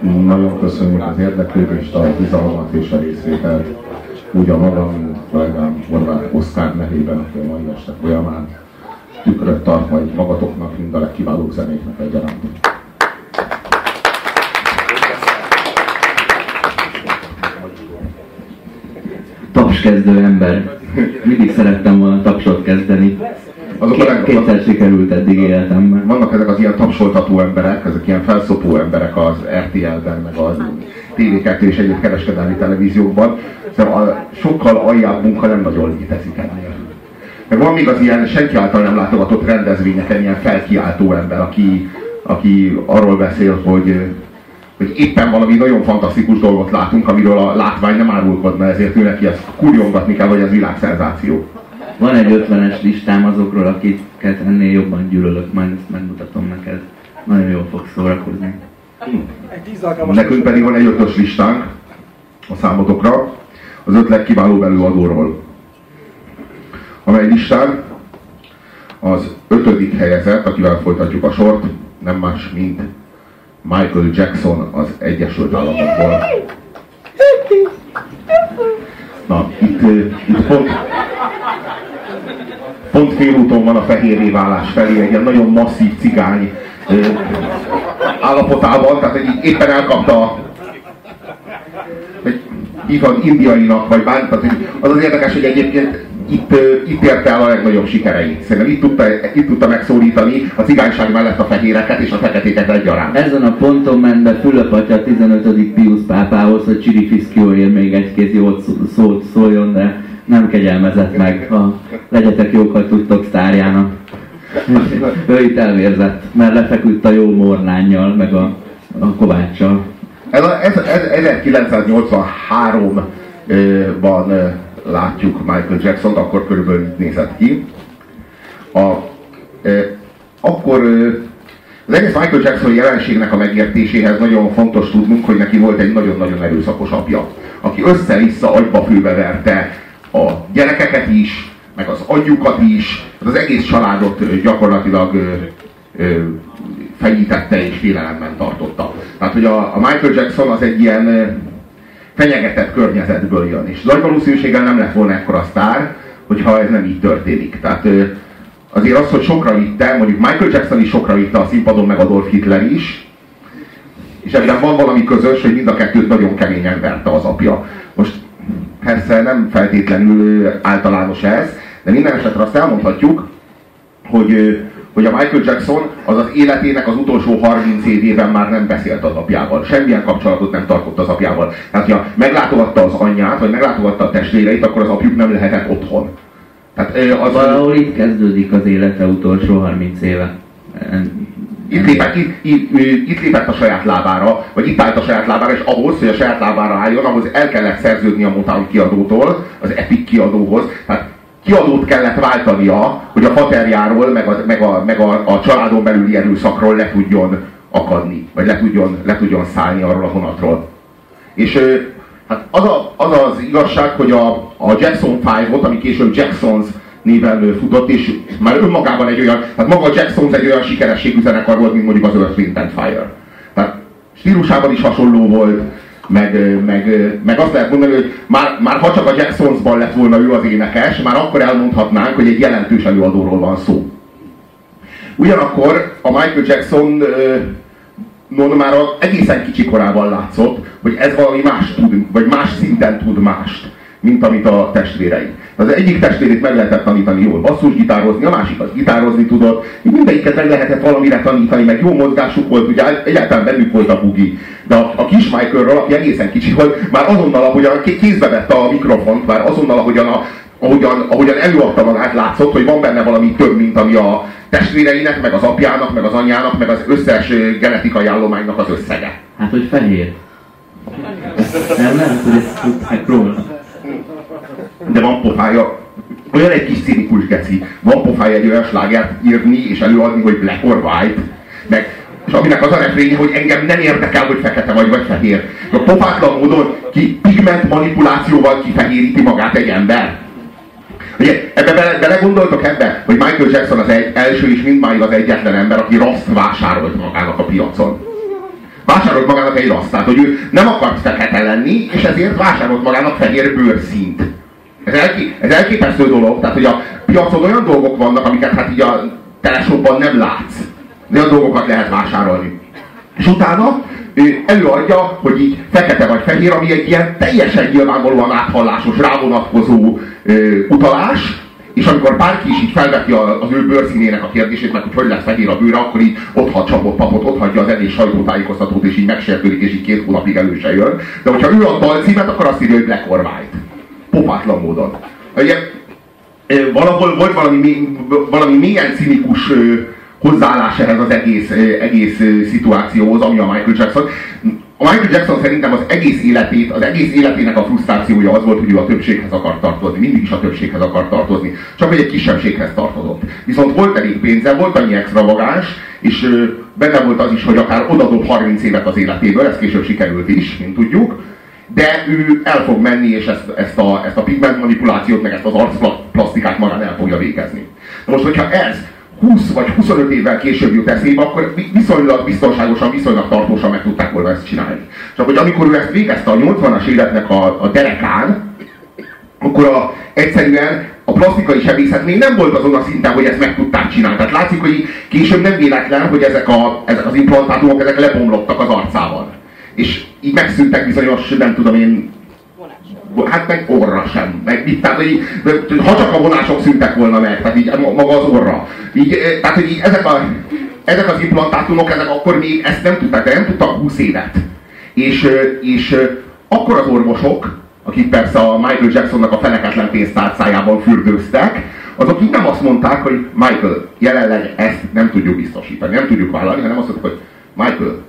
Nagyon köszönjük az érdeklődést, a bizalmat és a részvételt. Úgy a magam, mint kollégám Horváth Oszkár nevében, aki a mai este folyamán tükröt tart majd magatoknak, mind a legkiválóbb zenéknek egyaránt. Tapskezdő ember. Mindig szerettem volna tapsot kezdeni. Azok a kétszer sikerült eddig életemben. Vannak ezek az ilyen tapsoltató emberek, ezek ilyen felszopó emberek az RTL-ben, meg az TV2 és egyéb kereskedelmi televíziókban. Szóval sokkal aljább munka nem nagyon létezik ennél. Meg van még az ilyen senki által nem látogatott rendezvényeken ilyen felkiáltó ember, aki, aki arról beszél, hogy, hogy éppen valami nagyon fantasztikus dolgot látunk, amiről a látvány nem árulkodna, ezért ő neki ezt kurjongatni kell, hogy ez világszenzáció. Van egy ötvenes listám azokról, akiket ennél jobban gyűlölök, majd ezt megmutatom neked. Nagyon jól fog szórakozni. Nekünk pedig van egy ötös listánk a számotokra, az öt legkiválóbb előadóról. Amely listán az ötödik helyezett, akivel folytatjuk a sort, nem más, mint Michael Jackson az Egyesült Államokból. Na, itt, itt pont, pont félúton van a fehéré válás felé, egy ilyen nagyon masszív cigány állapotában, tehát egy éppen elkapta egy hívhat indiainak, vagy bár, tehát az az érdekes, hogy egyébként itt, itt érte el a legnagyobb sikereit. Szerintem itt tudta, itt tudta megszólítani a cigányság mellett a fehéreket és a feketéket egyaránt. Ezen a ponton ment be Fülöp atya 15. Pius pápához, hogy Csiri Fiszkióért még egy-két jót szót szóljon, de nem kegyelmezett meg. Ha legyetek jók, hogy tudtok sztárjának. ő itt elvérzett, mert lefeküdt a jó mornányjal, meg a, a kováccsal. Ez, ez, ez 1983-ban látjuk Michael Jackson-t, akkor körülbelül így nézett ki. A, e, akkor az egész Michael Jackson jelenségnek a megértéséhez nagyon fontos tudnunk, hogy neki volt egy nagyon-nagyon erőszakos apja, aki össze-vissza agyba főbeverte a gyerekeket is, meg az anyjukat is, az egész családot gyakorlatilag ö, és félelemben tartotta. Tehát, hogy a, a Michael Jackson az egy ilyen fenyegetett környezetből jön, és nagy valószínűséggel nem lett volna ekkora sztár, hogyha ez nem így történik. Tehát azért az, hogy sokra vitte, mondjuk Michael Jackson is sokra vitte a színpadon, meg Adolf Hitler is, és ebben van valami közös, hogy mind a kettőt nagyon keményen verte az apja. Most persze nem feltétlenül általános ez, de minden esetre azt elmondhatjuk, hogy hogy a Michael Jackson az az életének az utolsó 30 évében már nem beszélt az apjával. Semmilyen kapcsolatot nem tartott az apjával. Tehát, ha meglátogatta az anyját, vagy meglátogatta a testvéreit, akkor az apjuk nem lehetett otthon. Tehát, az Valahol itt kezdődik az élete utolsó 30 éve. Itt lépett, itt, itt, itt lépett a saját lábára, vagy itt állt a saját lábára, és ahhoz, hogy a saját lábára álljon, ahhoz el kellett szerződni a Motown kiadótól, az Epic kiadóhoz. Tehát kiadót kellett váltania, hogy a faterjáról, meg a, meg a, meg a, a családon belüli erőszakról le tudjon akadni, vagy le tudjon, le tudjon szállni arról a vonatról. És hát az, a, az az igazság, hogy a, a Jackson 5-ot, ami később Jacksons néven futott, és már önmagában egy olyan, hát maga a Jacksons egy olyan sikerességű zenekar volt, mint mondjuk az Earth, Wind and Fire. Tehát stílusában is hasonló volt, meg, meg, meg azt lehet mondani, hogy már, már ha csak a Jacksonsban lett volna ő az énekes, már akkor elmondhatnánk, hogy egy jelentős előadóról van szó. Ugyanakkor a Michael Jackson non már egészen kicsi korában látszott, hogy ez valami más tud, vagy más szinten tud mást, mint amit a testvérei. Az egyik testvérét meg lehetett tanítani jól basszusgitározni, a másik az gitározni tudott, mindegyiket meg lehetett valamire tanítani, meg jó mozgásuk volt, ugye egyáltalán bennük volt a bugi. De a, a kis Michaelről, aki egészen kicsi volt, már azonnal, ahogyan kézbe vette a mikrofont, már azonnal, ahogyan, a, ahogyan, ahogyan előadta magát, látszott, hogy van benne valami több, mint ami a testvéreinek, meg az apjának, meg az anyjának, meg az összes genetikai állománynak az összege. Hát, hogy fehér. Nem, nem, hogy ezt tudták róla de van pofája, olyan egy kis cinikus geci, van pofája egy olyan slágert írni és előadni, hogy black or white, meg és aminek az a refrénye, hogy engem nem érdekel, hogy fekete vagy, vagy fehér. A pofátlan módon ki pigment manipulációval kifehéríti magát egy ember. Ugye, ebbe bele, belegondoltok ebbe, hogy Michael Jackson az egy, első és mindmáig az egyetlen ember, aki raszt vásárolt magának a piacon. Vásárolt magának egy rasztát, hogy ő nem akart fekete lenni, és ezért vásárolt magának fehér bőrszínt. Ez, elké, ez elképesztő dolog, tehát hogy a piacon olyan dolgok vannak, amiket hát így a telesóban nem látsz. Olyan dolgokat lehet vásárolni. És utána előadja, hogy így fekete vagy fehér, ami egy ilyen teljesen nyilvánvalóan áthallásos, rávonatkozó utalás, és amikor bárki is így felveti az ő bőrszínének a kérdését, meg hogy hogy lesz fehér a bőre, akkor így ott hagy csapott papot, ott hagyja az elég sajtótájékoztatót, és így megsértődik, és így két hónapig elő se jön. De hogyha ő a dalcímet, akkor azt írja, hogy Black or White. Popátlan módon. Ugye, valahol volt valami, valami milyen cinikus hozzáállás ehhez az egész, egész szituációhoz, ami a Michael Jackson. A Michael Jackson szerintem az egész életét, az egész életének a frusztrációja az volt, hogy ő a többséghez akar tartozni. Mindig is a többséghez akar tartozni. Csak hogy egy kisebbséghez tartozott. Viszont volt elég pénze, volt annyi extravagáns, és benne volt az is, hogy akár odadob 30 évet az életéből, ez később sikerült is, mint tudjuk, de ő el fog menni, és ezt, ezt, a, ezt a pigment manipulációt, meg ezt az arcplastikát magán el fogja végezni. Na most, hogyha ez 20 vagy 25 évvel később jut eszébe, akkor viszonylag biztonságosan, viszonylag tartósan meg tudták volna ezt csinálni. Csak hogy amikor ő ezt végezte a 80-as életnek a, a derekán, akkor a, egyszerűen a plastikai sebészet még nem volt azon a szinten, hogy ezt meg tudták csinálni. Tehát látszik, hogy később nem véletlen, hogy ezek, a, ezek az implantátumok ezek lebomlottak az arcával. És így megszűntek bizonyos, nem tudom én, hát meg orra sem. Meg, így, tehát, hogy, ha csak a vonások szűntek volna meg, tehát így maga az orra. Így, eh, tehát, hogy így ezek, a, ezek az implantátumok, ezek akkor még ezt nem tudták, de nem tudtak 20 évet. És, eh, és eh, akkor az orvosok, akik persze a Michael Jacksonnak a feneketlen pénztárcájában fürdőztek, azok így nem azt mondták, hogy Michael, jelenleg ezt nem tudjuk biztosítani, nem tudjuk vállalni, hanem azt mondták, hogy Michael,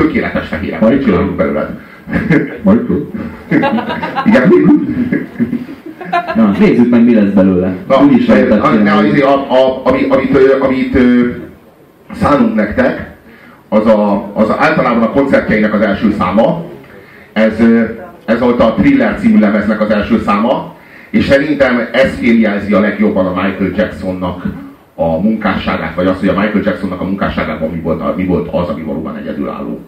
tökéletes fehérek csinálunk belőled. Michael. Igen, Na, nézzük meg, mi lesz belőle. Na, Úgy is a, a, a, a, ami, amit, amit szánunk nektek, az, a, az általában a koncertjeinek az első száma. Ez, ez volt a Thriller című lemeznek az első száma, és szerintem ez féljelzi a legjobban a Michael Jacksonnak a munkásságát, vagy azt, hogy a Michael Jacksonnak a munkásságában mi volt, mi volt az, ami valóban egyedülálló.